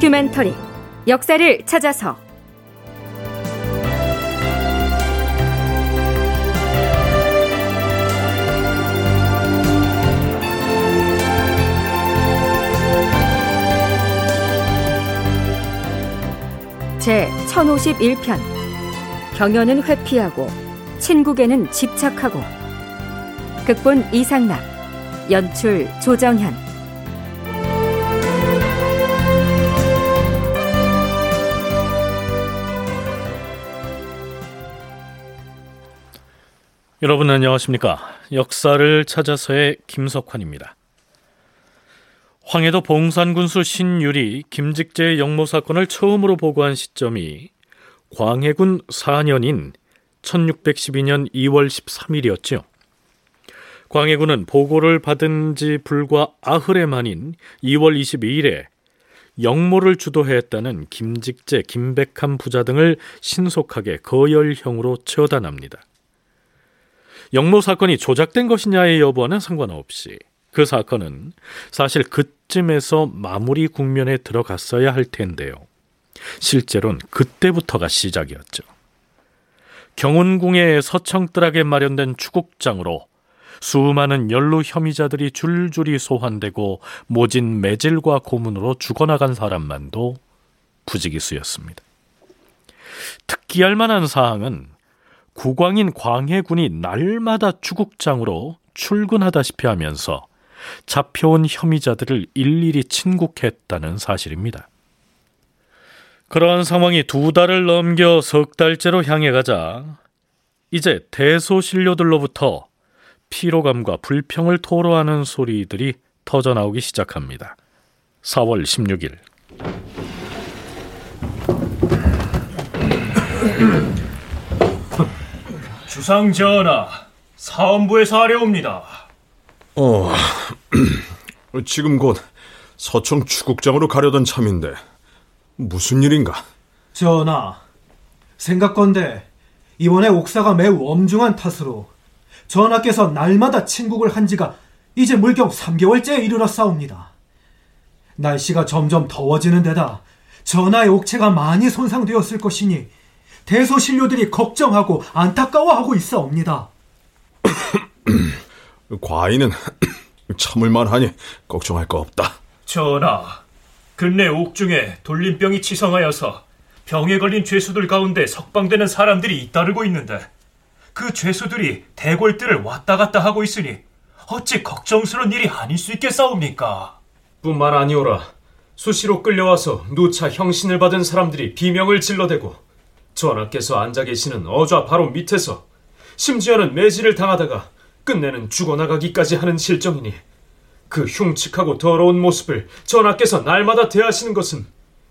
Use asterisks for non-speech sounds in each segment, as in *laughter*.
다큐멘터리 역사를 찾아서. 제 1051편 경연은 회피하고 친국에는 집착하고. 극본 이상락 연출 조정현 여러분 안녕하십니까? 역사를 찾아서의 김석환입니다. 황해도 봉산군수 신율이 김직재 영모 사건을 처음으로 보고한 시점이 광해군 4년인 1612년 2월 13일이었지요. 광해군은 보고를 받은 지 불과 아흘에 만인 2월 22일에 영모를 주도했다는 김직재, 김백함 부자 등을 신속하게 거열형으로 처단합니다. 영모 사건이 조작된 것이냐의 여부와는 상관없이 그 사건은 사실 그쯤에서 마무리 국면에 들어갔어야 할 텐데요. 실제로는 그때부터가 시작이었죠. 경운궁의 서청뜰하게 마련된 추국장으로 수많은 연루 혐의자들이 줄줄이 소환되고 모진 매질과 고문으로 죽어나간 사람만도 부지기수였습니다. 특기할 만한 사항은 국왕인 광해군이 날마다 추국장으로 출근하다시피 하면서 잡혀온 혐의자들을 일일이 친국했다는 사실입니다. 그러한 상황이 두 달을 넘겨 석 달째로 향해 가자 이제 대소신료들로부터 피로감과 불평을 토로하는 소리들이 터져 나오기 시작합니다. 4월 16일 주상 전하, 사원부에서 아래옵니다. 어, *clears throat* 지금 곧 서청 추국장으로 가려던 참인데 무슨 일인가? 전하, 생각건데 이번에 옥사가 매우 엄중한 탓으로 전하께서 날마다 친국을 한 지가 이제 물경 3개월째에 이르렀사옵니다. 날씨가 점점 더워지는 데다 전하의 옥체가 많이 손상되었을 것이니 대소신료들이 걱정하고 안타까워하고 있어옵니다. *coughs* 과인은 *coughs* 참을만 하니 걱정할 거 없다. 전하, 근래 옥중에 돌림병이 치성하여서 병에 걸린 죄수들 가운데 석방되는 사람들이 잇따르고 있는데 그 죄수들이 대궐들을 왔다 갔다 하고 있으니 어찌 걱정스러운 일이 아닐 수 있겠사옵니까? 뿐만 아니오라 수시로 끌려와서 누차 형신을 받은 사람들이 비명을 질러대고 전하께서 앉아 계시는 어좌 바로 밑에서 심지어는 매질을 당하다가 끝내는 죽어나가기까지 하는 실정이니 그 흉측하고 더러운 모습을 전하께서 날마다 대하시는 것은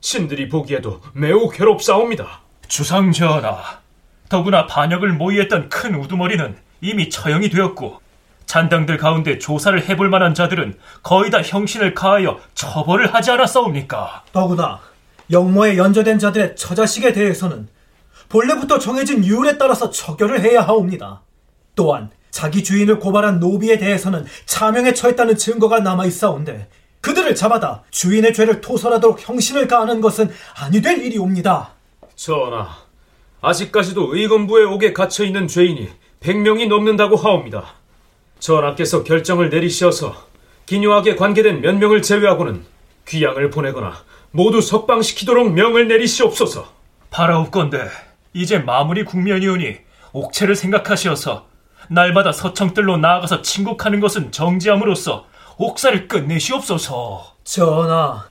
신들이 보기에도 매우 괴롭사옵니다. 주상 전하, 더구나 반역을 모의했던 큰 우두머리는 이미 처형이 되었고 잔당들 가운데 조사를 해볼 만한 자들은 거의 다 형신을 가하여 처벌을 하지 않았사옵니까? 더구나 영모에 연좌된 자들의 처자식에 대해서는 본래부터 정해진 율에 따라서 처결을 해야 하옵니다. 또한 자기 주인을 고발한 노비에 대해서는 차명에 처했다는 증거가 남아 있사온데 그들을 잡아다 주인의 죄를 토설하도록 형신을 가하는 것은 아니 될 일이옵니다. 전하, 아직까지도 의검부에 옥에 갇혀 있는 죄인이 100명이 넘는다고 하옵니다. 전하께서 결정을 내리시어서 기묘하게 관계된 몇 명을 제외하고는 귀양을 보내거나 모두 석방시키도록 명을 내리시옵소서. 바라옵건대 이제 마무리 국면이오니 옥체를 생각하시어서 날마다 서청뜰로 나아가서 친국하는 것은 정지함으로써 옥사를 끝내시옵소서. 전하,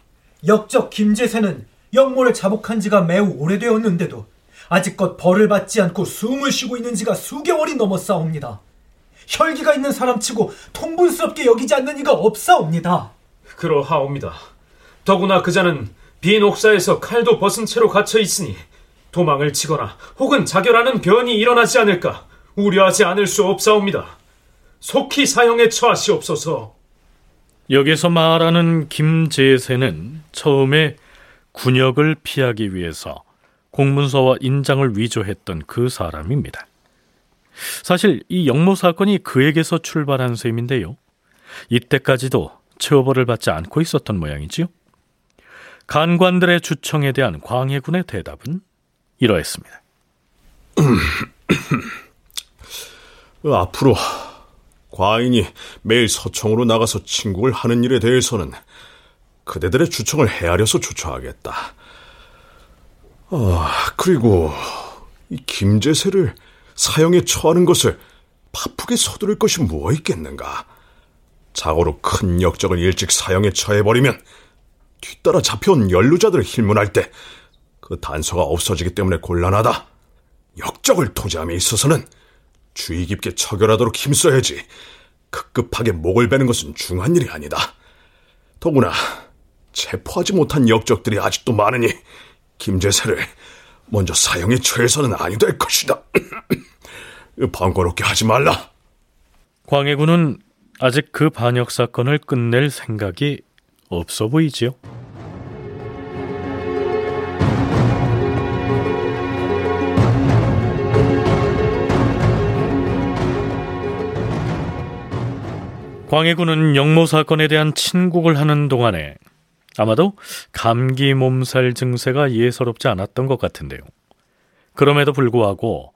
역적 김재세는 영모를 자복한 지가 매우 오래되었는데도 아직껏 벌을 받지 않고 숨을 쉬고 있는 지가 수개월이 넘었사옵니다. 혈기가 있는 사람치고 통분스럽게 여기지 않는 이가 없사옵니다. 그러하옵니다. 더구나 그자는 빈 옥사에서 칼도 벗은 채로 갇혀 있으니 도망을 치거나 혹은 자결하는 변이 일어나지 않을까 우려하지 않을 수 없사옵니다. 속히 사형에 처하시옵소서. 여기서 말하는 김재세는 처음에 군역을 피하기 위해서 공문서와 인장을 위조했던 그 사람입니다. 사실 이 영모 사건이 그에게서 출발한 셈인데요. 이때까지도 처벌을 받지 않고 있었던 모양이지요. 간관들의 주청에 대한 광해군의 대답은 이러했습니다. *clears throat* 앞으로 과인이 매일 서청으로 나가서 친국을 하는 일에 대해서는 그대들의 주청을 헤아려서 조처하겠다. 아, 그리고 이 김제세를 사형에 처하는 것을 바쁘게 서두를 것이 무엇 있겠는가? 자고로 큰 역적을 일찍 사형에 처해버리면 뒤따라 잡혀온 연루자들을 힐문할 때 그 단서가 없어지기 때문에 곤란하다. 역적을 토지함에 있어서는 주의 깊게 처결하도록 힘써야지. 급급하게 목을 베는 것은 중한 일이 아니다. 더구나 체포하지 못한 역적들이 아직도 많으니 김제세를 먼저 사형에 처해서는 아니 될 것이다. *clears throat* 번거롭게 하지 말라. 광해군은 아직 그 반역 사건을 끝낼 생각이 없어 보이지요. 광해군은 영모 사건에 대한 친국을 하는 동안에 아마도 감기 몸살 증세가 예사롭지 않았던 것 같은데요. 그럼에도 불구하고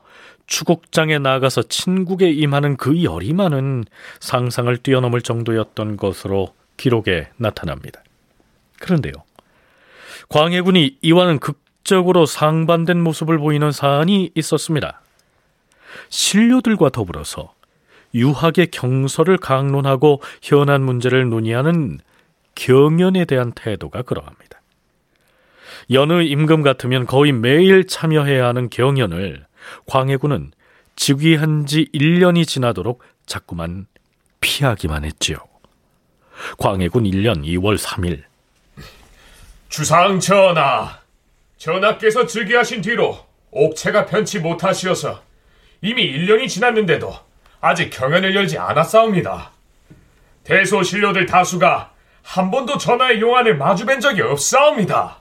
추국장에 나가서 친국에 임하는 그 열이만은 상상을 뛰어넘을 정도였던 것으로 기록에 나타납니다. 그런데요. 광해군이 이와는 극적으로 상반된 모습을 보이는 사안이 있었습니다. 신료들과 더불어서 유학의 경서를 강론하고 현안 문제를 논의하는 경연에 대한 태도가 그러합니다. 여느 임금 같으면 거의 매일 참여해야 하는 경연을 광해군은 즉위한 지 1년이 지나도록 자꾸만 피하기만 했지요. 광해군 1년 2월 3일 주상 전하, 전하께서 즉위하신 뒤로 옥체가 편치 못하시어서 이미 1년이 지났는데도 아직 경연을 열지 않았사옵니다. 대소 신료들 다수가 한 번도 전하의 용안을 마주뵌 적이 없사옵니다.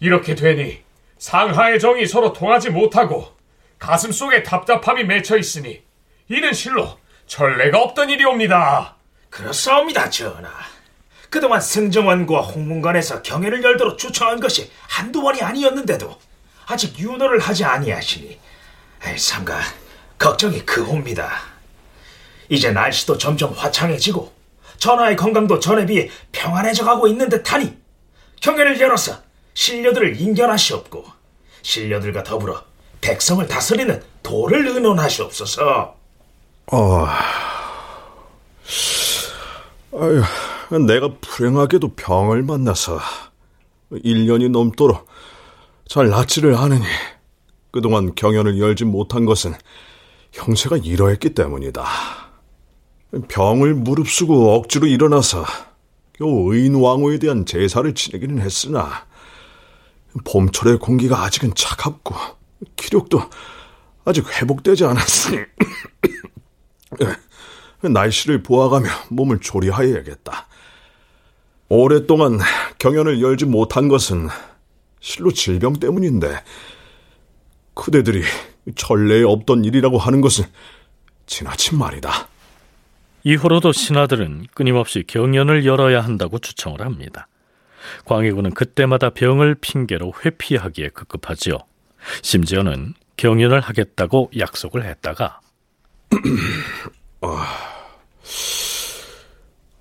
이렇게 되니 상하의 정이 서로 통하지 못하고 가슴 속에 답답함이 맺혀 있으니 이는 실로 전례가 없던 일이옵니다. 그렇사옵니다, 전하. 그동안 승정원과 홍문관에서 경연을 열도록 추천한 것이 한두 번이 아니었는데도 아직 윤호를 하지 아니하시니 삼가 걱정이 크옵니다. 이제 날씨도 점점 화창해지고 전하의 건강도 전에 비해 평안해져 가고 있는 듯하니 경연을 열어서 신료들을 인견하시옵고 신료들과 더불어 백성을 다스리는 도를 의논하시옵소서. 어... 아유, 내가 불행하게도 병을 만나서 1년이 넘도록 잘 낫지를 않으니 그동안 경연을 열지 못한 것은 형세가 이러했기 때문이다. 병을 무릅쓰고 억지로 일어나서 겨우 의인왕후에 대한 제사를 지내기는 했으나 봄철의 공기가 아직은 차갑고 기력도 아직 회복되지 않았으니 *coughs* 날씨를 보아가며 몸을 조리하여야겠다. 오랫동안 경연을 열지 못한 것은 실로 질병 때문인데 그대들이 전례에 없던 일이라고 하는 것은 지나친 말이다. 이후로도 신하들은 끊임없이 경연을 열어야 한다고 주청을 합니다. 광해군은 그때마다 병을 핑계로 회피하기에 급급하지요. 심지어는 경연을 하겠다고 약속을 했다가 *clears throat* 아,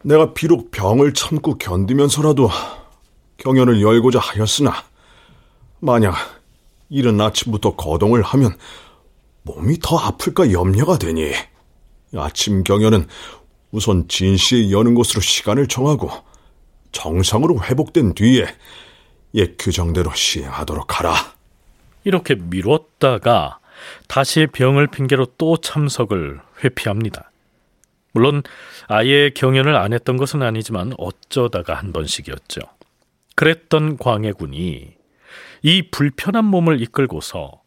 내가 비록 병을 참고 견디면서라도 경연을 열고자 하였으나 만약 이른 아침부터 거동을 하면 몸이 더 아플까 염려가 되니 아침 경연은 우선 진시에 여는 곳으로 시간을 정하고 정상으로 회복된 뒤에 옛 규정대로 시행하도록 하라. 이렇게 미뤘다가 다시 병을 핑계로 또 참석을 회피합니다. 물론 아예 경연을 안 했던 것은 아니지만 어쩌다가 한 번씩이었죠. 그랬던 광해군이 이 불편한 몸을 이끌고서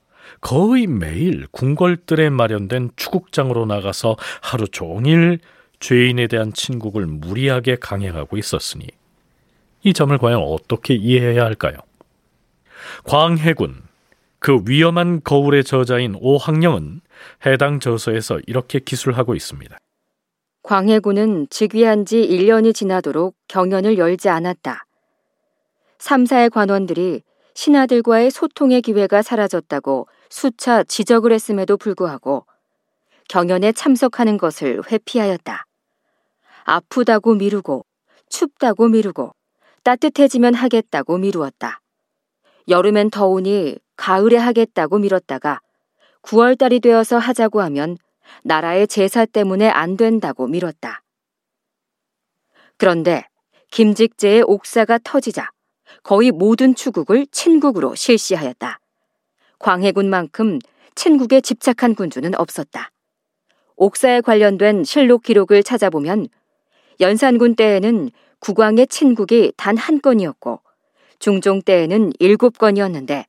거의 매일 궁궐들에 마련된 추국장으로 나가서 하루 종일 죄인에 대한 친국을 무리하게 강행하고 있었으니 이 점을 과연 어떻게 이해해야 할까요? 광해군, 그 위험한 거울의 저자인 오학령은 해당 저서에서 이렇게 기술하고 있습니다. 광해군은 즉위한 지 1년이 지나도록 경연을 열지 않았다. 삼사의 관원들이 신하들과의 소통의 기회가 사라졌다고 수차 지적을 했음에도 불구하고 경연에 참석하는 것을 회피하였다. 아프다고 미루고 춥다고 미루고 따뜻해지면 하겠다고 미루었다. 여름엔 더우니 가을에 하겠다고 미뤘다가 9월달이 되어서 하자고 하면 나라의 제사 때문에 안 된다고 미뤘다. 그런데 김직재의 옥사가 터지자 거의 모든 추국을 친국으로 실시하였다. 광해군만큼 친국에 집착한 군주는 없었다. 옥사에 관련된 실록 기록을 찾아보면 연산군 때에는 국왕의 친국이 단 한 건이었고 중종 때에는 일곱 건이었는데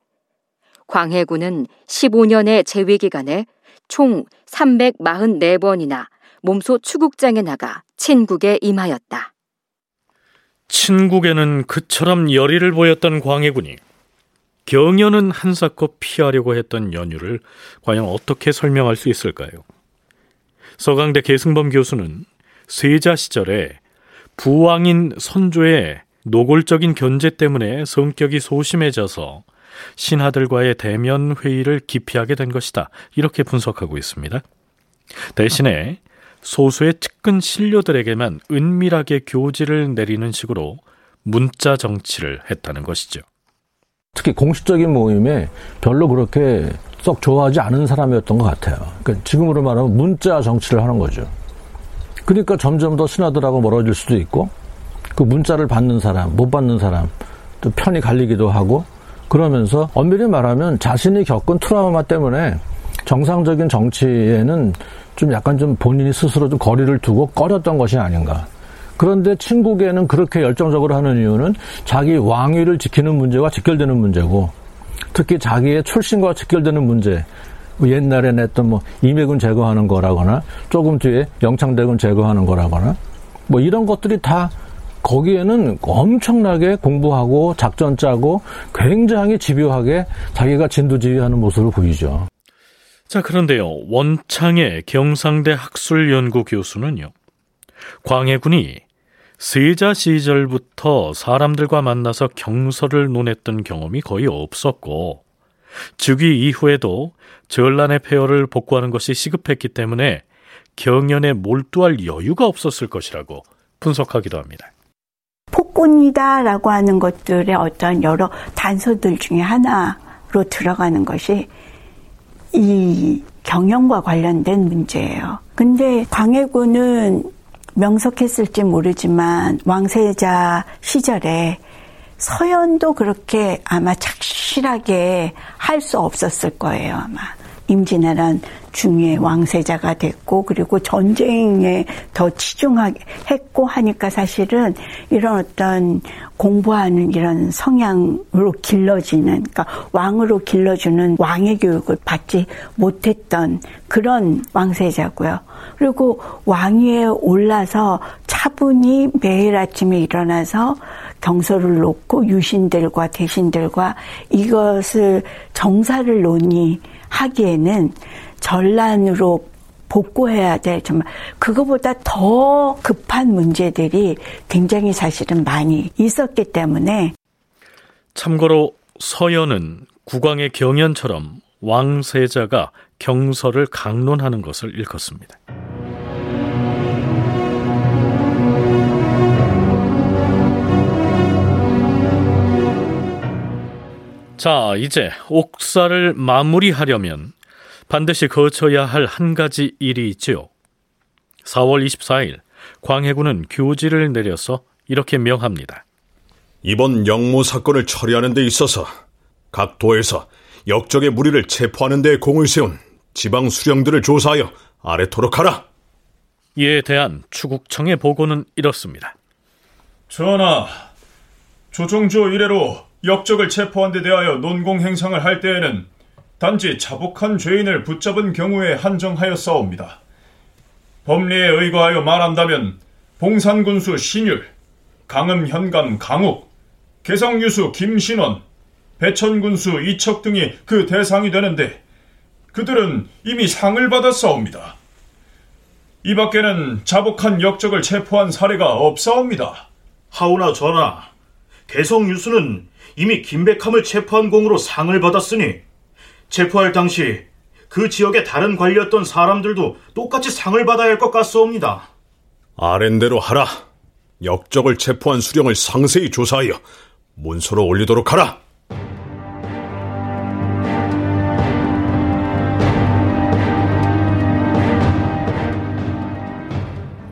광해군은 15년의 재위 기간에 총 344번이나 몸소 추국장에 나가 친국에 임하였다. 친국에는 그처럼 열의를 보였던 광해군이 경연은 한사코 피하려고 했던 연유를 과연 어떻게 설명할 수 있을까요? 서강대 계승범 교수는 세자 시절에 부왕인 선조의 노골적인 견제 때문에 성격이 소심해져서 신하들과의 대면 회의를 기피하게 된 것이다. 이렇게 분석하고 있습니다. 대신에 소수의 측근 신료들에게만 은밀하게 교지를 내리는 식으로 문자 정치를 했다는 것이죠. 특히 공식적인 모임에 별로 그렇게 썩 좋아하지 않은 사람이었던 것 같아요. 그러니까 지금으로 말하면 문자 정치를 하는 거죠. 그러니까 점점 더 신하들하고 멀어질 수도 있고 그 문자를 받는 사람, 못 받는 사람 또 편이 갈리기도 하고 그러면서 엄밀히 말하면 자신이 겪은 트라우마 때문에 정상적인 정치에는 좀 약간 좀 본인이 스스로 좀 거리를 두고 꺼렸던 것이 아닌가. 그런데 친국에는 그렇게 열정적으로 하는 이유는 자기 왕위를 지키는 문제와 직결되는 문제고 특히 자기의 출신과 직결되는 문제 뭐 옛날에 냈던 뭐 임해군 제거하는 거라거나 조금 뒤에 영창대군 제거하는 거라거나 뭐 이런 것들이 다 거기에는 엄청나게 공부하고 작전 짜고 굉장히 집요하게 자기가 진두지휘하는 모습을 보이죠. 자, 그런데요. 원창의 경상대 학술연구 교수는요. 광해군이 세자 시절부터 사람들과 만나서 경서를 논했던 경험이 거의 없었고 즉위 이후에도 전란의 폐허를 복구하는 것이 시급했기 때문에 경연에 몰두할 여유가 없었을 것이라고 분석하기도 합니다. 폭군이다라고 하는 것들의 어떤 여러 단서들 중에 하나로 들어가는 것이 이 경영과 관련된 문제예요. 근데 광해군은 명석했을지 모르지만 왕세자 시절에 서연도 그렇게 아마 착실하게 할 수 없었을 거예요, 아마. 임진왜란 중에 왕세자가 됐고 그리고 전쟁에 더 치중하게 했고 하니까 사실은 이런 어떤 공부하는 이런 성향으로 길러지는 그러니까 왕으로 길러주는 왕의 교육을 받지 못했던 그런 왕세자고요. 그리고 왕위에 올라서 차분히 매일 아침에 일어나서 경서를 놓고 유신들과 대신들과 이것을 정사를 논의 하기에는 전란으로 복구해야 될 정말 그거보다 더 급한 문제들이 굉장히 사실은 많이 있었기 때문에 참고로 서연은 국왕의 경연처럼 왕세자가 경서를 강론하는 것을 일컫습니다. 자, 이제 옥사를 마무리하려면 반드시 거쳐야 할 한 가지 일이 있지요. 4월 24일 광해군은 교지를 내려서 이렇게 명합니다. 이번 영모 사건을 처리하는 데 있어서 각 도에서 역적의 무리를 체포하는 데 공을 세운 지방 수령들을 조사하여 아래토록 하라. 이에 대한 추국청의 보고는 이렇습니다. 전하, 조정조 이래로 역적을 체포한 데 대하여 논공 행상을 할 때에는 단지 자복한 죄인을 붙잡은 경우에 한정하여 싸웁니다. 법리에 의거하여 말한다면 봉산군수 신율, 강음 현감 강욱, 개성유수 김신원, 배천군수 이척 등이 그 대상이 되는데 그들은 이미 상을 받았사옵니다. 이 밖에는 자복한 역적을 체포한 사례가 없사옵니다. 하오나 전하, 개성유수는 이미 김백함을 체포한 공으로 상을 받았으니 체포할 당시 그 지역의 다른 관리였던 사람들도 똑같이 상을 받아야 할 것 같사옵니다. 아랜대로 하라. 역적을 체포한 수령을 상세히 조사하여 문서로 올리도록 하라.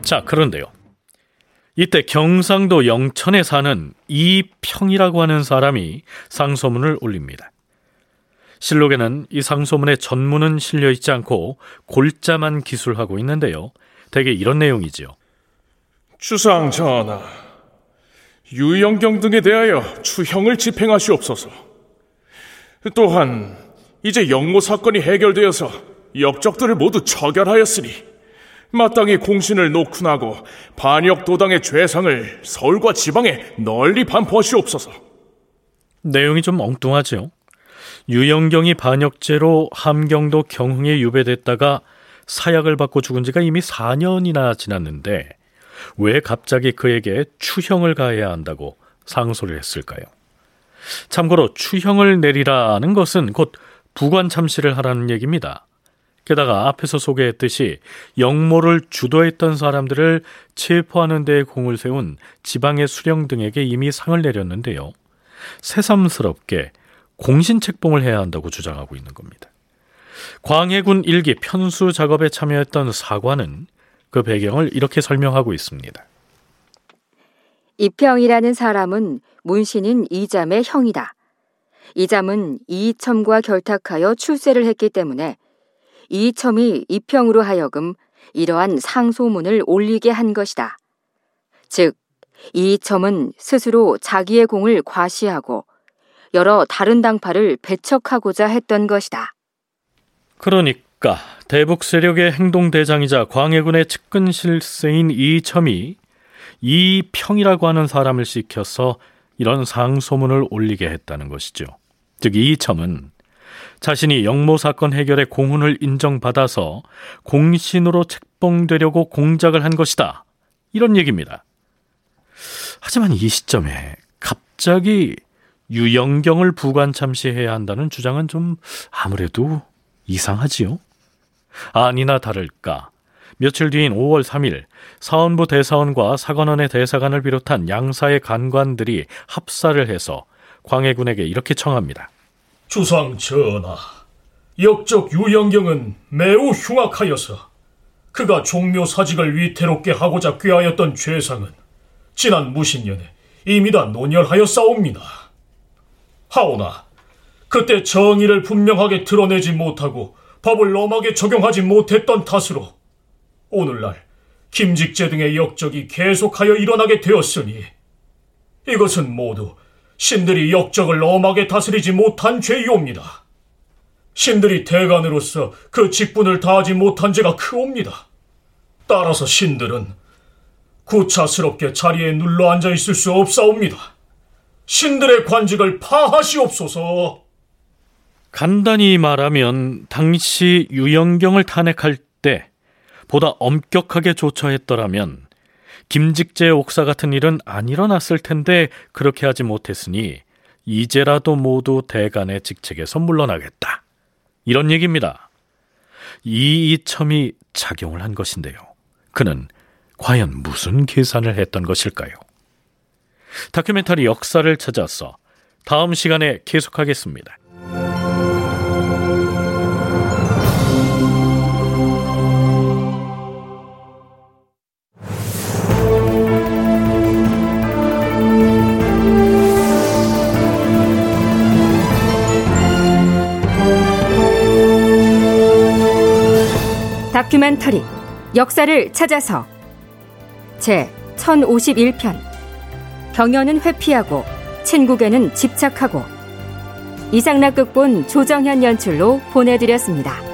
자, 그런데요. 이때 경상도 영천에 사는 이평이라고 하는 사람이 상소문을 올립니다. 실록에는 이 상소문의 전문은 실려 있지 않고 골자만 기술하고 있는데요. 대개 이런 내용이지요. 주상 전하, 유영경 등에 대하여 추형을 집행하시옵소서. 또한 이제 영모 사건이 해결되어서 역적들을 모두 처결하였으니 마땅히 공신을 녹훈하고 반역 도당의 죄상을 서울과 지방에 널리 반포하시옵소서. 내용이 좀 엉뚱하죠. 유영경이 반역죄로 함경도 경흥에 유배됐다가 사약을 받고 죽은 지가 이미 4년이나 지났는데 왜 갑자기 그에게 추형을 가해야 한다고 상소를 했을까요? 참고로 추형을 내리라는 것은 곧 부관 참시를 하라는 얘기입니다. 게다가 앞에서 소개했듯이 영모를 주도했던 사람들을 체포하는 데 공을 세운 지방의 수령 등에게 이미 상을 내렸는데요. 새삼스럽게 공신책봉을 해야 한다고 주장하고 있는 겁니다. 광해군 일기 편수 작업에 참여했던 사관은 그 배경을 이렇게 설명하고 있습니다. 이평이라는 사람은 문신인 이잠의 형이다. 이잠은 이첨과 결탁하여 출세를 했기 때문에 이첨이 이평으로 하여금 이러한 상소문을 올리게 한 것이다. 즉, 이첨은 스스로 자기의 공을 과시하고 여러 다른 당파를 배척하고자 했던 것이다. 그러니까 대북 세력의 행동 대장이자 광해군의 측근 실세인 이첨이 이평이라고 하는 사람을 시켜서 이런 상소문을 올리게 했다는 것이죠. 즉 이첨은 자신이 영모 사건 해결의 공훈을 인정받아서 공신으로 책봉되려고 공작을 한 것이다. 이런 얘기입니다. 하지만 이 시점에 갑자기 유영경을 부관 참시해야 한다는 주장은 좀 아무래도 이상하지요? 아니나 다를까. 며칠 뒤인 5월 3일 사원부 대사원과 사관원의 대사관을 비롯한 양사의 간관들이 합사를 해서 광해군에게 이렇게 청합니다. 주상 전하, 역적 유영경은 매우 흉악하여서 그가 종묘 사직을 위태롭게 하고자 꾀하였던 죄상은 지난 무신년에 이미 다 논열하여 싸웁니다. 하오나 그때 정의를 분명하게 드러내지 못하고 법을 엄하게 적용하지 못했던 탓으로 오늘날 김직재 등의 역적이 계속하여 일어나게 되었으니 이것은 모두 신들이 역적을 엄하게 다스리지 못한 죄이옵니다. 신들이 대간으로서 그 직분을 다하지 못한 죄가 크옵니다. 따라서 신들은 구차스럽게 자리에 눌러 앉아 있을 수 없사옵니다. 신들의 관직을 파하시옵소서. 간단히 말하면 당시 유영경을 탄핵할 때 보다 엄격하게 조처했더라면 김직재 옥사 같은 일은 안 일어났을 텐데 그렇게 하지 못했으니 이제라도 모두 대간의 직책에서 물러나겠다. 이런 얘기입니다. 이 이첨이 작용을 한 것인데요. 그는 과연 무슨 계산을 했던 것일까요? 다큐멘터리 역사를 찾아서 다음 시간에 계속하겠습니다. 다큐멘터리 역사를 찾아서. 제 1051편. 경연은 회피하고 친국에는 집착하고. 이상락 극본 조정현 연출로 보내드렸습니다.